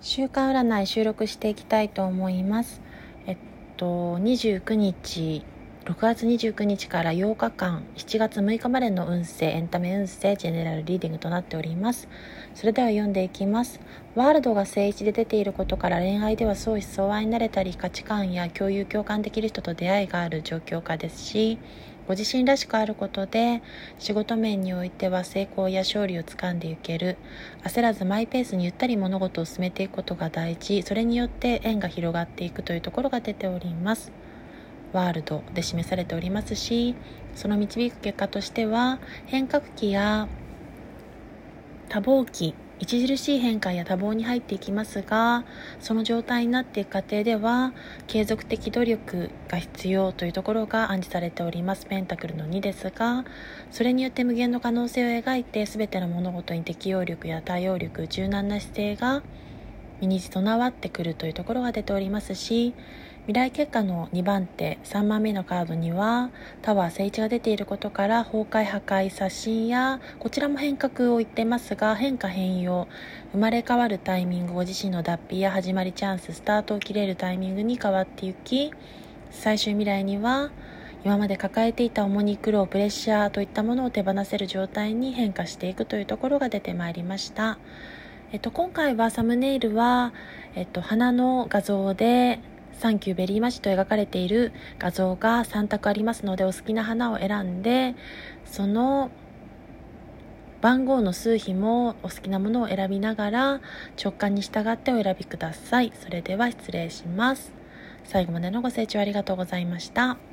週間占い収録していきたいと思います。えっと29日6月29日から8日間7月6日までの運勢エンタメ運勢ジェネラルリーディングとなっております。それでは読んでいきます。ワールドが正位置で出ていることから恋愛では相思相愛になれたり価値観や共有共感できる人と出会いがある状況下ですしご自身らしくあることで仕事面においては成功や勝利をつかんでいける焦らずマイペースにゆったり物事を進めていくことが大事それによって縁が広がっていくというところが出ております。ワールドで示されておりますしその導く結果としては変革期や多忙期著しい変化や多忙に入っていきますがその状態になっていく過程では継続的努力が必要というところが暗示されております。ペンタクルの2ですがそれによって無限の可能性を描いて全ての物事に適応力や対応力柔軟な姿勢が身に備わってくるというところが出ておりますし未来結果の2番手3番目のカードにはタワー聖地が出ていることから崩壊破壊刷新やこちらも変革を言ってますが変化変容生まれ変わるタイミングご自身の脱皮や始まりチャンススタートを切れるタイミングに変わっていき最終未来には今まで抱えていた重荷苦労プレッシャーといったものを手放せる状態に変化していくというところが出てまいりました。えっと、今回はサムネイルは、えっと、花の画像でサンキューベリーマジと描かれている画像が3択ありますのでお好きな花を選んでその番号の数比もお好きなものを選びながら直感に従ってお選びください。それでは失礼します。最後までのご清聴ありがとうございました。